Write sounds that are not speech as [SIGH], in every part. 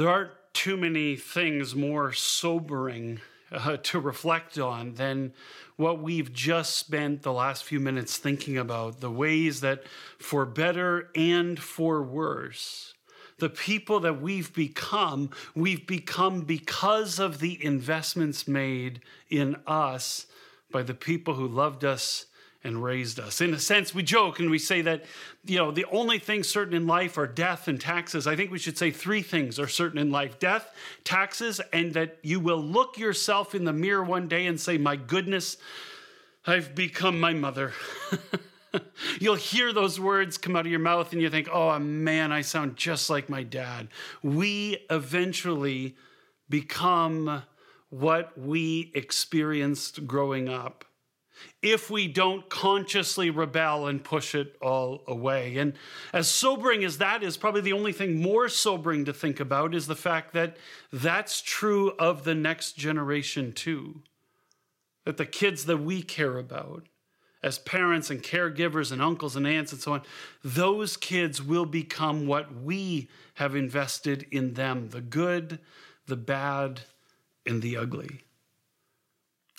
There aren't too many things more sobering uh, to reflect on than what we've just spent the last few minutes thinking about the ways that, for better and for worse, the people that we've become, we've become because of the investments made in us by the people who loved us and raised us. In a sense, we joke and we say that, you know, the only things certain in life are death and taxes. I think we should say three things are certain in life death, taxes, and that you will look yourself in the mirror one day and say, My goodness, I've become my mother. [LAUGHS] You'll hear those words come out of your mouth and you think, Oh man, I sound just like my dad. We eventually become what we experienced growing up if we don't consciously rebel and push it all away. And as sobering as that is, probably the only thing more sobering to think about is the fact that that's true of the next generation too. That the kids that we care about, as parents and caregivers and uncles and aunts and so on, those kids will become what we have invested in them the good, the bad, and the ugly.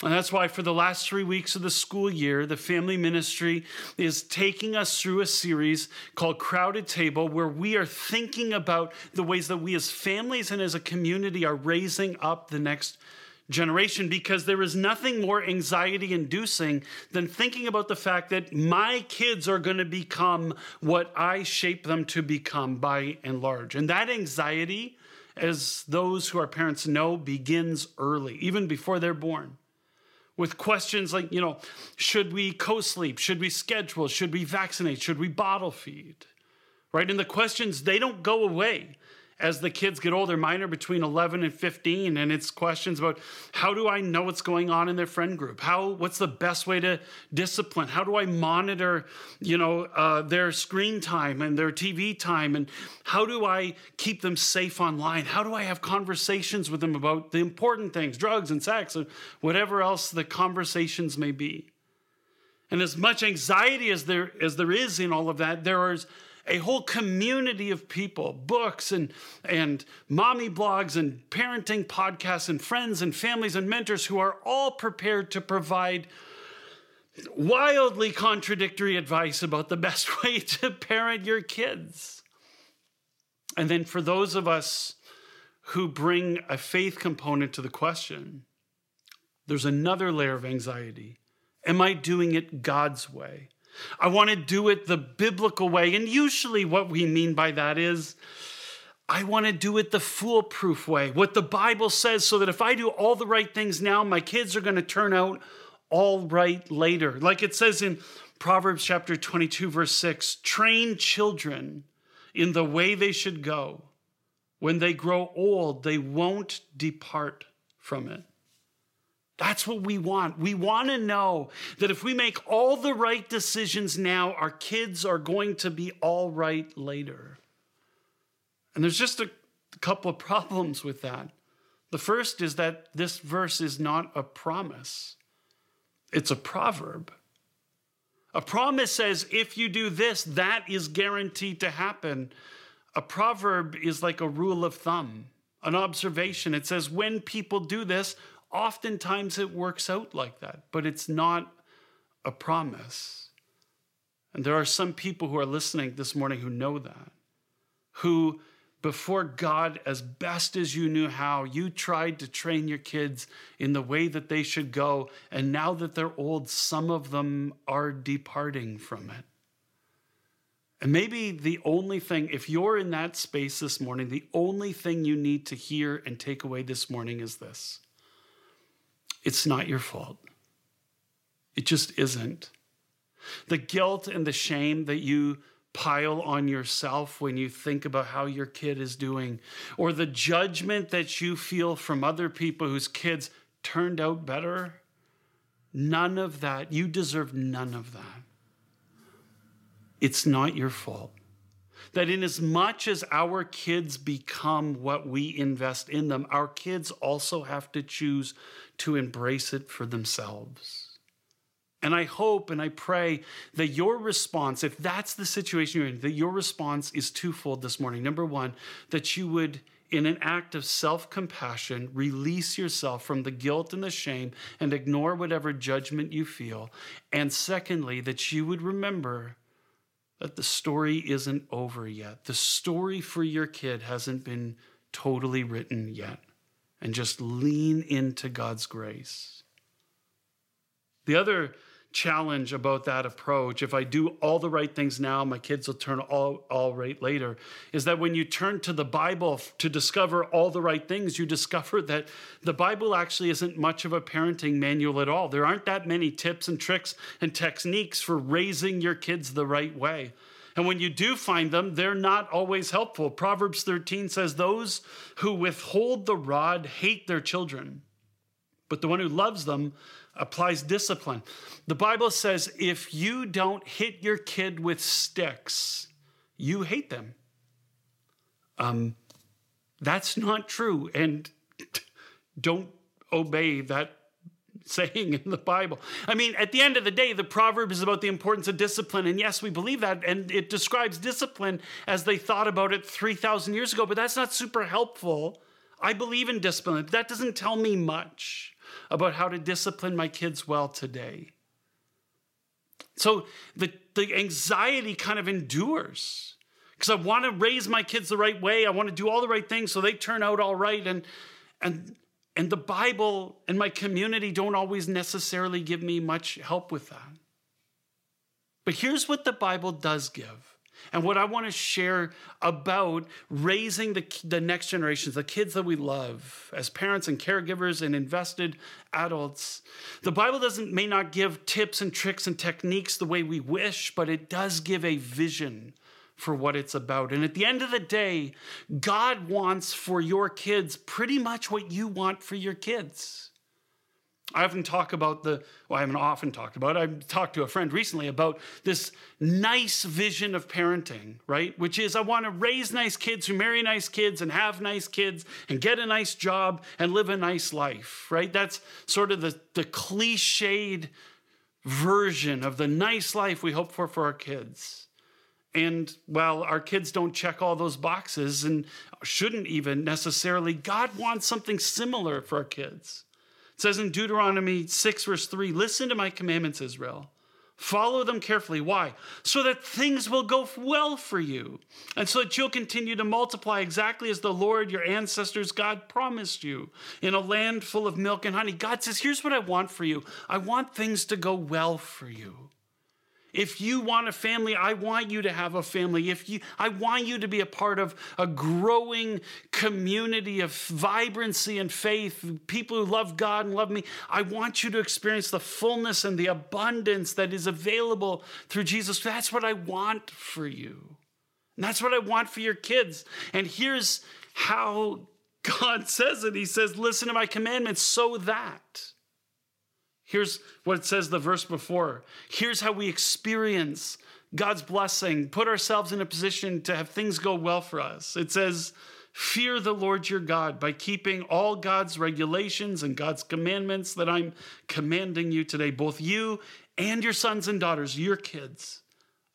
And that's why, for the last three weeks of the school year, the family ministry is taking us through a series called Crowded Table, where we are thinking about the ways that we as families and as a community are raising up the next generation because there is nothing more anxiety inducing than thinking about the fact that my kids are going to become what I shape them to become by and large. And that anxiety, as those who are parents know, begins early, even before they're born with questions like, you know, should we co sleep? Should we schedule? Should we vaccinate? Should we bottle feed? Right? And the questions, they don't go away as the kids get older. Mine are between 11 and 15, and it's questions about how do I know what's going on in their friend group? How, what's the best way to discipline? How do I monitor, you know, uh, their screen time and their TV time? And how do I keep them safe online? How do I have conversations with them about the important things, drugs and sex, and whatever else the conversations may be? And as much anxiety as there as there is in all of that, there is a whole community of people, books and, and mommy blogs and parenting podcasts and friends and families and mentors who are all prepared to provide wildly contradictory advice about the best [LAUGHS] way to parent your kids. And then for those of us who bring a faith component to the question, there's another layer of anxiety. Am I doing it God's way? I want to do it the biblical way. And usually, what we mean by that is, I want to do it the foolproof way, what the Bible says, so that if I do all the right things now, my kids are going to turn out all right later. Like it says in Proverbs chapter 22, verse 6 train children in the way they should go. When they grow old, they won't depart from it. That's what we want. We want to know that if we make all the right decisions now, our kids are going to be all right later. And there's just a couple of problems with that. The first is that this verse is not a promise, it's a proverb. A promise says, if you do this, that is guaranteed to happen. A proverb is like a rule of thumb, an observation. It says, when people do this, oftentimes it works out like that, but it's not a promise. And there are some people who are listening this morning who know that, who before God, as best as you knew how, you tried to train your kids in the way that they should go. And now that they're old, some of them are departing from it. And maybe the only thing, if you're in that space this morning, the only thing you need to hear and take away this morning is this it's not your fault. It just isn't. The guilt and the shame that you pile on yourself when you think about how your kid is doing, or the judgment that you feel from other people whose kids turned out better, none of that. You deserve none of that. It's not your fault that in as much as our kids become what we invest in them, our kids also have to choose to embrace it for themselves. And I hope and I pray that your response, if that's the situation you're in, that your response is twofold this morning. Number one, that you would in an act of self compassion, release yourself from the guilt and the shame and ignore whatever judgment you feel. And secondly, that you would remember that the story isn't over yet. The story for your kid hasn't been totally written yet. And just lean into God's grace. The other challenge about that approach if i do all the right things now my kids will turn all, all right later is that when you turn to the bible to discover all the right things you discover that the bible actually isn't much of a parenting manual at all there aren't that many tips and tricks and techniques for raising your kids the right way and when you do find them, they're not always helpful. Proverbs 13 says, Those who withhold the rod hate their children, but the one who loves them applies discipline. The Bible says if you don't hit your kid with sticks, you hate them. Um, that's not true. And [LAUGHS] don't obey that [LAUGHS] saying in the Bible. I mean, at the end of the day, the proverb is about the importance of discipline. And yes, we believe that. And it describes discipline as they thought about it 3,000 years ago, but that's not super helpful. I believe in discipline. That doesn't tell me much about how to discipline my kids well today. So the, the anxiety kind of endures because I want to raise my kids the right way. I want to do all the right things so they turn out all right. And, and, and the Bible and my community don't always necessarily give me much help with that. But here's what the Bible does give and what I want to share about raising the, the next generations, the kids that we love, as parents and caregivers and invested adults. The Bible doesn't may not give tips and tricks and techniques the way we wish, but it does give a vision for what it's about. And at the end of the day, God wants for your kids pretty much what you want for your kids. I often talk about the, well, I haven't often talked about it. I talked to a friend recently about this nice vision of parenting, right? Which is I want to raise nice kids who marry nice kids and have nice kids and get a nice job and live a nice life, right? That's sort of the, the cliched version of the nice life we hope for for our kids. And while our kids don't check all those boxes and shouldn't even necessarily, God wants something similar for our kids. It says in Deuteronomy 6, verse 3 Listen to my commandments, Israel. Follow them carefully. Why? So that things will go well for you, and so that you'll continue to multiply exactly as the Lord, your ancestors, God promised you in a land full of milk and honey. God says, Here's what I want for you I want things to go well for you. If you want a family, I want you to have a family. If you I want you to be a part of a growing community of vibrancy and faith, people who love God and love me. I want you to experience the fullness and the abundance that is available through Jesus. That's what I want for you. And that's what I want for your kids. And here's how [LAUGHS] God says it. He says, "Listen to my commandments so that Here's what it says the verse before. Here's how we experience God's blessing, put ourselves in a position to have things go well for us. It says, Fear the Lord your God by keeping all God's regulations and God's commandments that I'm commanding you today, both you and your sons and daughters, your kids,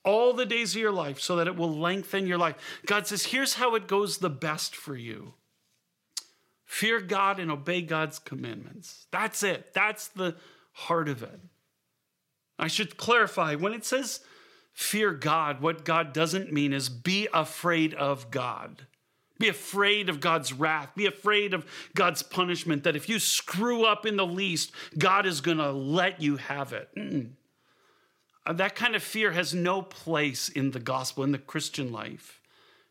all the days of your life, so that it will lengthen your life. God says, Here's how it goes the best for you. Fear God and obey God's commandments. That's it. That's the heart of it. I should clarify when it says fear God, what God doesn't mean is be afraid of God. Be afraid of God's wrath. Be afraid of God's punishment, that if you screw up in the least, God is going to let you have it. Mm-mm. Uh, that kind of fear has no place in the gospel, in the Christian life.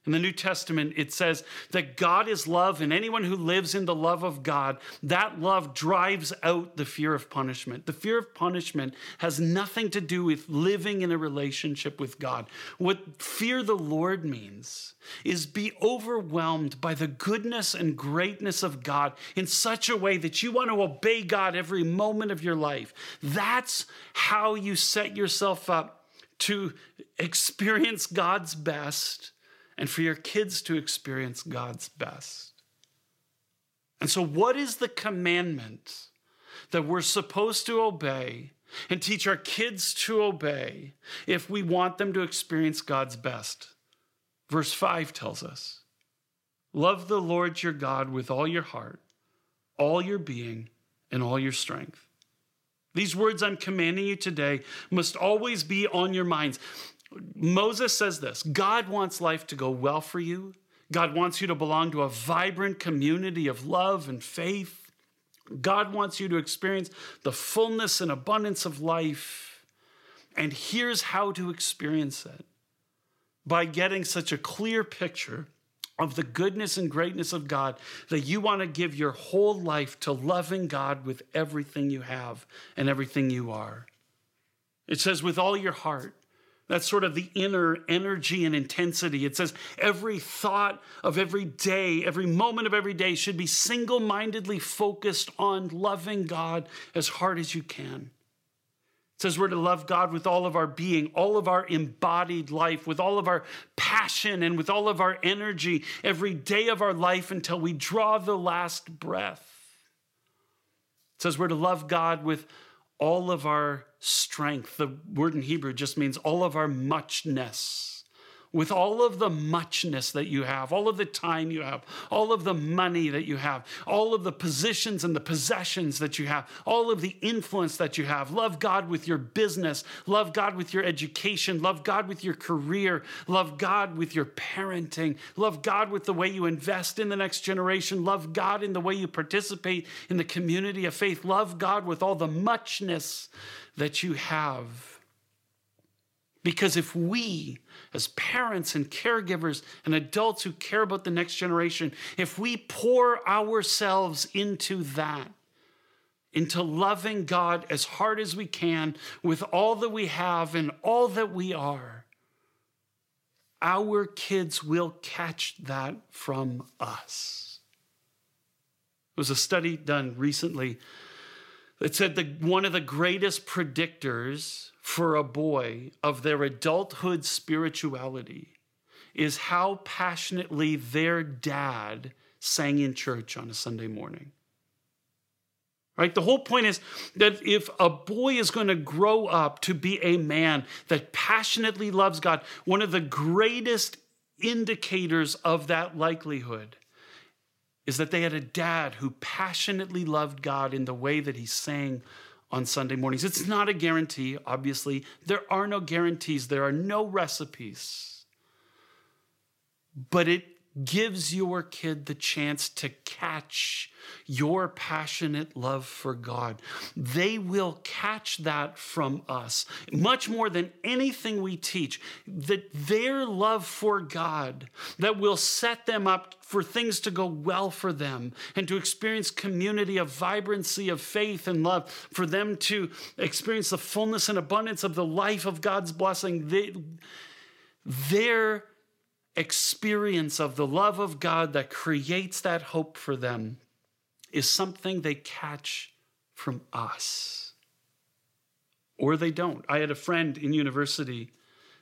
In the New Testament, it says that God is love, and anyone who lives in the love of God, that love drives out the fear of punishment. The fear of punishment has nothing to do with living in a relationship with God. What fear the Lord means is be overwhelmed by the goodness and greatness of God in such a way that you want to obey God every moment of your life. That's how you set yourself up to experience God's best and for your kids to experience God's best. And so, what is the commandment that we're supposed to obey and teach our kids to obey if we want them to experience God's best? Verse 5 tells us Love the Lord your God with all your heart, all your being, and all your strength. These words I'm commanding you today must always be on your minds. Moses says this God wants life to go well for you. God wants you to belong to a vibrant community of love and faith. God wants you to experience the fullness and abundance of life. And here's how to experience it by getting such a clear picture of the goodness and greatness of God that you want to give your whole life to loving God with everything you have and everything you are. It says, with all your heart. That's sort of the inner energy and intensity. It says every thought of every day, every moment of every day should be single mindedly focused on loving God as hard as you can. It says we're to love God with all of our being, all of our embodied life, with all of our passion and with all of our energy every day of our life until we draw the last breath. It says we're to love God with all of our strength. The word in Hebrew just means all of our muchness with all of the muchness that you have, all of the time you have, all of the money that you have, all of the positions and the possessions that you have, all of the influence that you have. Love God with your business, love God with your education, love God with your career, love God with your parenting, love God with the way you invest in the next generation, love God in the way you participate in the community of faith, love God with all the muchness that you have. Because if we, as parents and caregivers and adults who care about the next generation, if we pour ourselves into that, into loving God as hard as we can with all that we have and all that we are, our kids will catch that from us. There was a study done recently that said that one of the greatest predictors for a boy of their adulthood spirituality is how passionately their dad sang in church on a Sunday morning. Right? The whole point is that if a boy is going to grow up to be a man that passionately loves God, one of the greatest indicators of that likelihood is that they had a dad who passionately loved God in the way that he sang on Sunday mornings. It's not a guarantee, obviously. There are no guarantees, there are no recipes. But it gives your kid the chance to catch your passionate love for God. They will catch that from us much more than anything we teach. That their love for God that will set them up for things to go well for them and to experience community of vibrancy of faith and love, for them to experience the fullness and abundance of the life of God's blessing. They, their experience of the love of God that creates that hope for them is something they catch from us. Or they don't. I had a friend in university.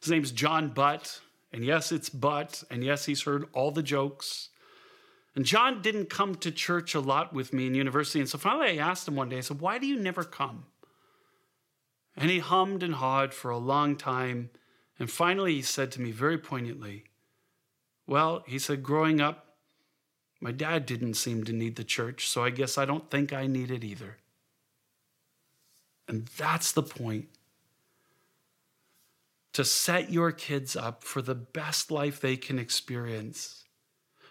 His name's John Butt. And yes, it's Butt. And yes, he's heard all the jokes. And John didn't come to church a lot with me in university. And so finally I asked him one day, I said, Why do you never come? And he hummed and hawed for a long time. And finally he said to me very poignantly, well, he said, growing up, my dad didn't seem to need the church, so I guess I don't think I need it either. And that's the point. To set your kids up for the best life they can experience.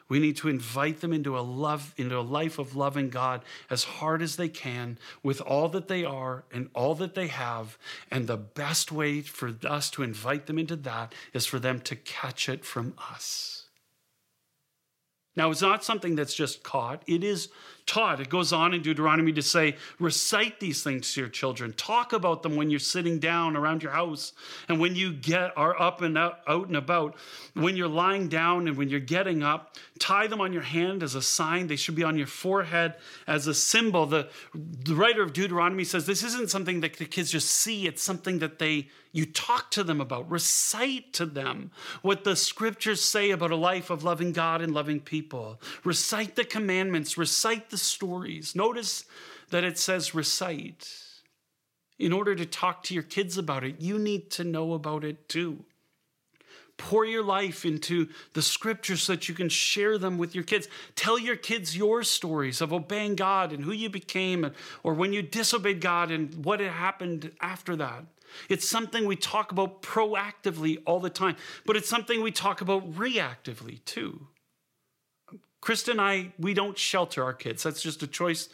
We need to invite them into a love into a life of loving God as hard as they can with all that they are and all that they have and the best way for us to invite them into that is for them to catch it from us. Now, it's not something that's just caught, it is taught. It goes on in Deuteronomy to say, recite these things to your children. Talk about them when you're sitting down around your house and when you get are up and out, out and about. When you're lying down and when you're getting up, tie them on your hand as a sign. They should be on your forehead as a symbol. The, the writer of Deuteronomy says this isn't something that the kids just see, it's something that they you talk to them about, recite to them what the scriptures say about a life of loving God and loving people. Recite the commandments, recite the stories. Notice that it says recite. In order to talk to your kids about it, you need to know about it too. pour your life into the scriptures so that you can share them with your kids. Tell your kids your stories of obeying God and who you became, or when you disobeyed God and what had happened after that. It's something we talk about proactively all the time, but it's something we talk about reactively too. Krista and I, we don't shelter our kids. That's just a choice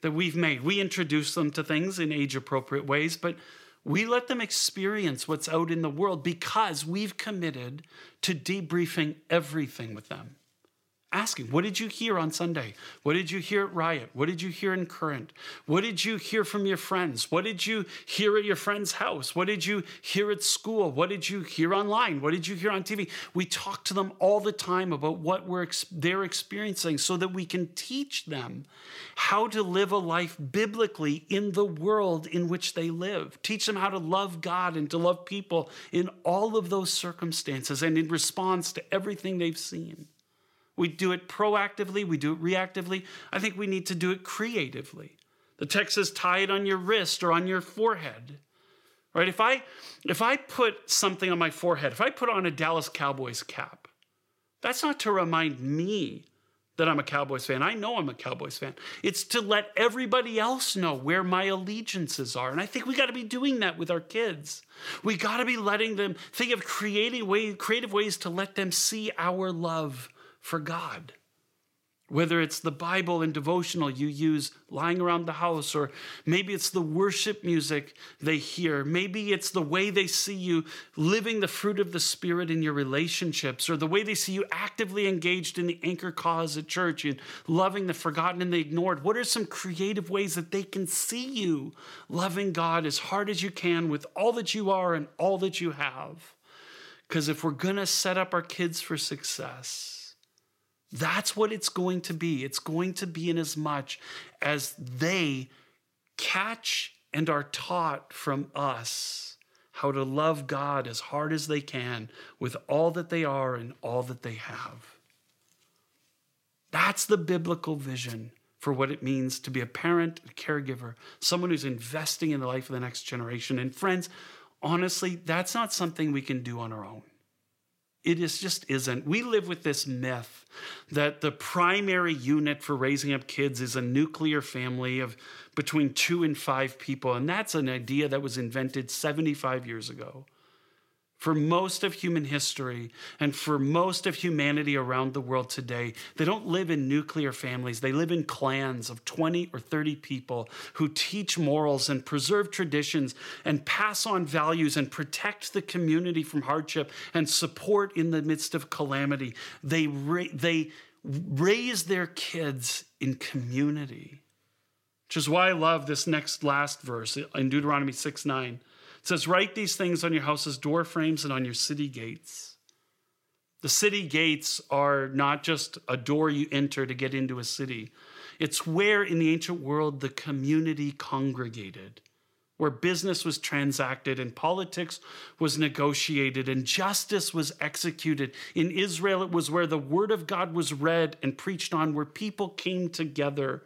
that we've made. We introduce them to things in age appropriate ways, but we let them experience what's out in the world because we've committed to debriefing everything with them asking, What did you hear on Sunday? What did you hear at Riot? What did you hear in Current? What did you hear from your friends? What did you hear at your friend's house? What did you hear at school? What did you hear online? What did you hear on TV? We talk to them all the time about what we're, they're experiencing so that we can teach them how to live a life biblically in the world in which they live. Teach them how to love God and to love people in all of those circumstances and in response to everything they've seen. We do it proactively, we do it reactively. I think we need to do it creatively. The text says tie it on your wrist or on your forehead. Right? If I if I put something on my forehead, if I put on a Dallas Cowboys cap, that's not to remind me that I'm a Cowboys fan. I know I'm a Cowboys fan. It's to let everybody else know where my allegiances are. And I think we got to be doing that with our kids. We got to be letting them think of creative, way, creative ways to let them see our love for God. Whether it's the Bible and devotional you use lying around the house, or maybe it's the worship music they hear, maybe it's the way they see you living the fruit of the Spirit in your relationships, or the way they see you actively engaged in the anchor cause at church and loving the forgotten and the ignored. What are some creative ways that they can see you loving God as hard as you can with all that you are and all that you have? Because if we're going to set up our kids for success, that's what it's going to be. It's going to be in as much as they catch and are taught from us how to love God as hard as they can with all that they are and all that they have. That's the biblical vision for what it means to be a parent, a caregiver, someone who's investing in the life of the next generation. And friends, honestly, that's not something we can do on our own. It is just isn't. We live with this myth that the primary unit for raising up kids is a nuclear family of between two and five people. And that's an idea that was invented 75 years ago for most of human history and for most of humanity around the world today, they don't live in nuclear families. They live in clans of 20 or 30 people who teach morals and preserve traditions and pass on values and protect the community from hardship and support in the midst of calamity. They, ra- they raise their kids in community, which is why I love this next last verse in Deuteronomy 6 9. It says, Write these things on your house's door frames and on your city gates. The city gates are not just a door you enter to get into a city, it's where in the ancient world the community congregated, where business was transacted and politics was negotiated and justice was executed. In Israel, it was where the word of God was read and preached on, where people came together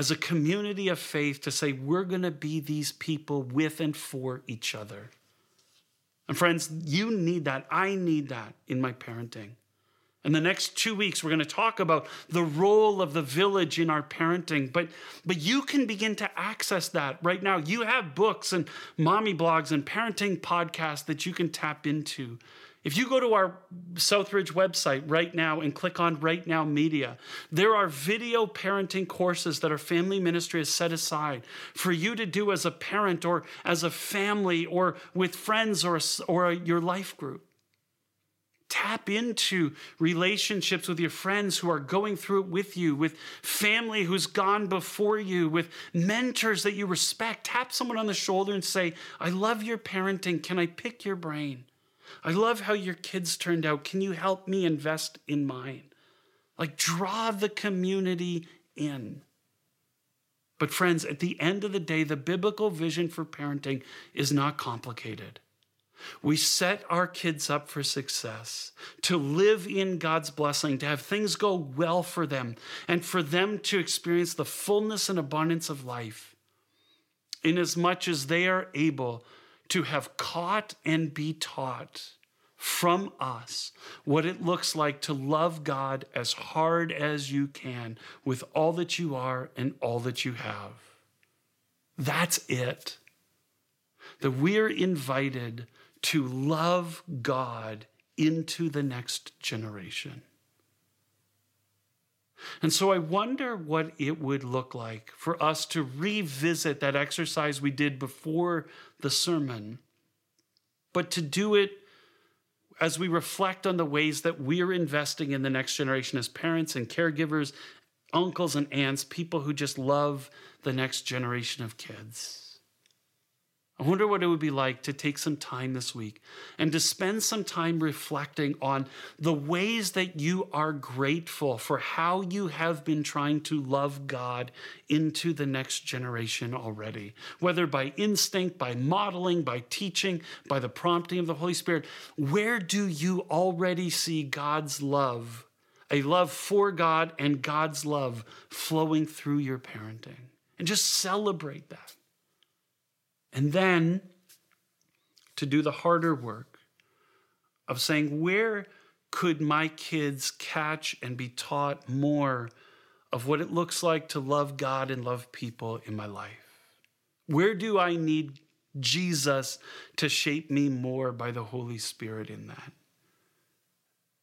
as a community of faith to say, we're going to be these people with and for each other. And friends, you need that. I need that in my parenting. In the next two weeks, we're going to talk about the role of the village in our parenting. But, but you can begin to access that right now. You have books and mommy blogs and parenting podcasts that you can tap into. If you go to our Southridge website right now and click on Right Now Media, there are video parenting courses that our family ministry has set aside for you to do as a parent or as a family or with friends or, or your life group. Tap into relationships with your friends who are going through it with you, with family who's gone before you, with mentors that you respect. Tap someone on the shoulder and say, I love your parenting. Can I pick your brain? I love how your kids turned out. Can you help me invest in mine? Like, draw the community in. But, friends, at the end of the day, the biblical vision for parenting is not complicated. We set our kids up for success, to live in God's blessing, to have things go well for them, and for them to experience the fullness and abundance of life, inasmuch as they are able to have caught and be taught from us what it looks like to love God as hard as you can with all that you are and all that you have. That's it. That we're invited to love God into the next generation. And so I wonder what it would look like for us to revisit that exercise we did before the sermon, but to do it as we reflect on the ways that we're investing in the next generation as parents and caregivers, uncles and aunts, people who just love the next generation of kids. I wonder what it would be like to take some time this week and to spend some time reflecting on the ways that you are grateful for how you have been trying to love God into the next generation already, whether by instinct, by modeling, by teaching, by the prompting of the Holy Spirit. Where do you already see God's love, a love for God and God's love flowing through your parenting? And just celebrate that. And then to do the harder work of saying, where could my kids catch and be taught more of what it looks like to love God and love people in my life? Where do I need Jesus to shape me more by the Holy Spirit in that?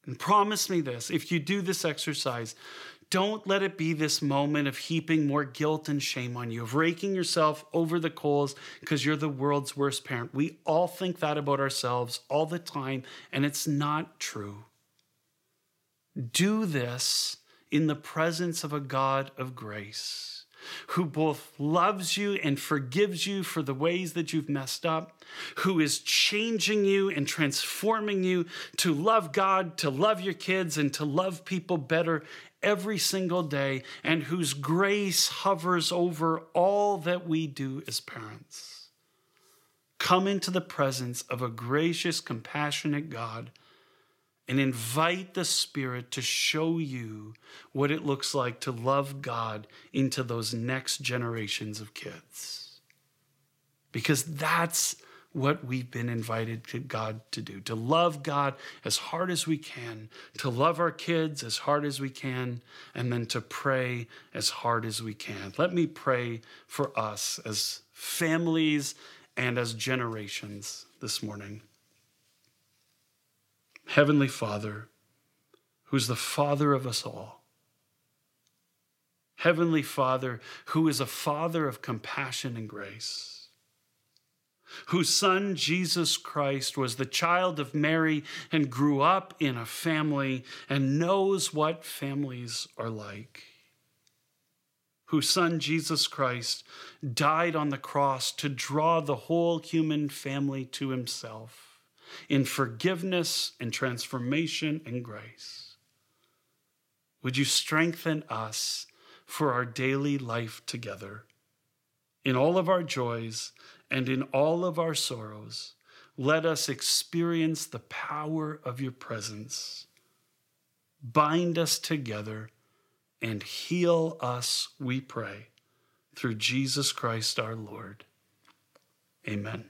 And promise me this if you do this exercise, don't let it be this moment of heaping more guilt and shame on you, of raking yourself over the coals because you're the world's worst parent. We all think that about ourselves all the time, and it's not true. Do this in the presence of a God of grace who both loves you and forgives you for the ways that you've messed up, who is changing you and transforming you to love God, to love your kids, and to love people better every single day, and whose grace hovers over all that we do as parents. Come into the presence of a gracious, compassionate God and invite the Spirit to show you what it looks like to love God into those next generations of kids. Because that's what we've been invited to God to do to love God as hard as we can, to love our kids as hard as we can, and then to pray as hard as we can. Let me pray for us as families and as generations this morning. Heavenly Father, who's the Father of us all. Heavenly Father, who is a Father of compassion and grace, whose Son, Jesus Christ, was the child of Mary and grew up in a family and knows what families are like, whose Son, Jesus Christ, died on the cross to draw the whole human family to himself in forgiveness and transformation and grace. Would you strengthen us for our daily life together? In all of our joys and in all of our sorrows, let us experience the power of your presence. Bind us together and heal us, we pray, through Jesus Christ our Lord. Amen.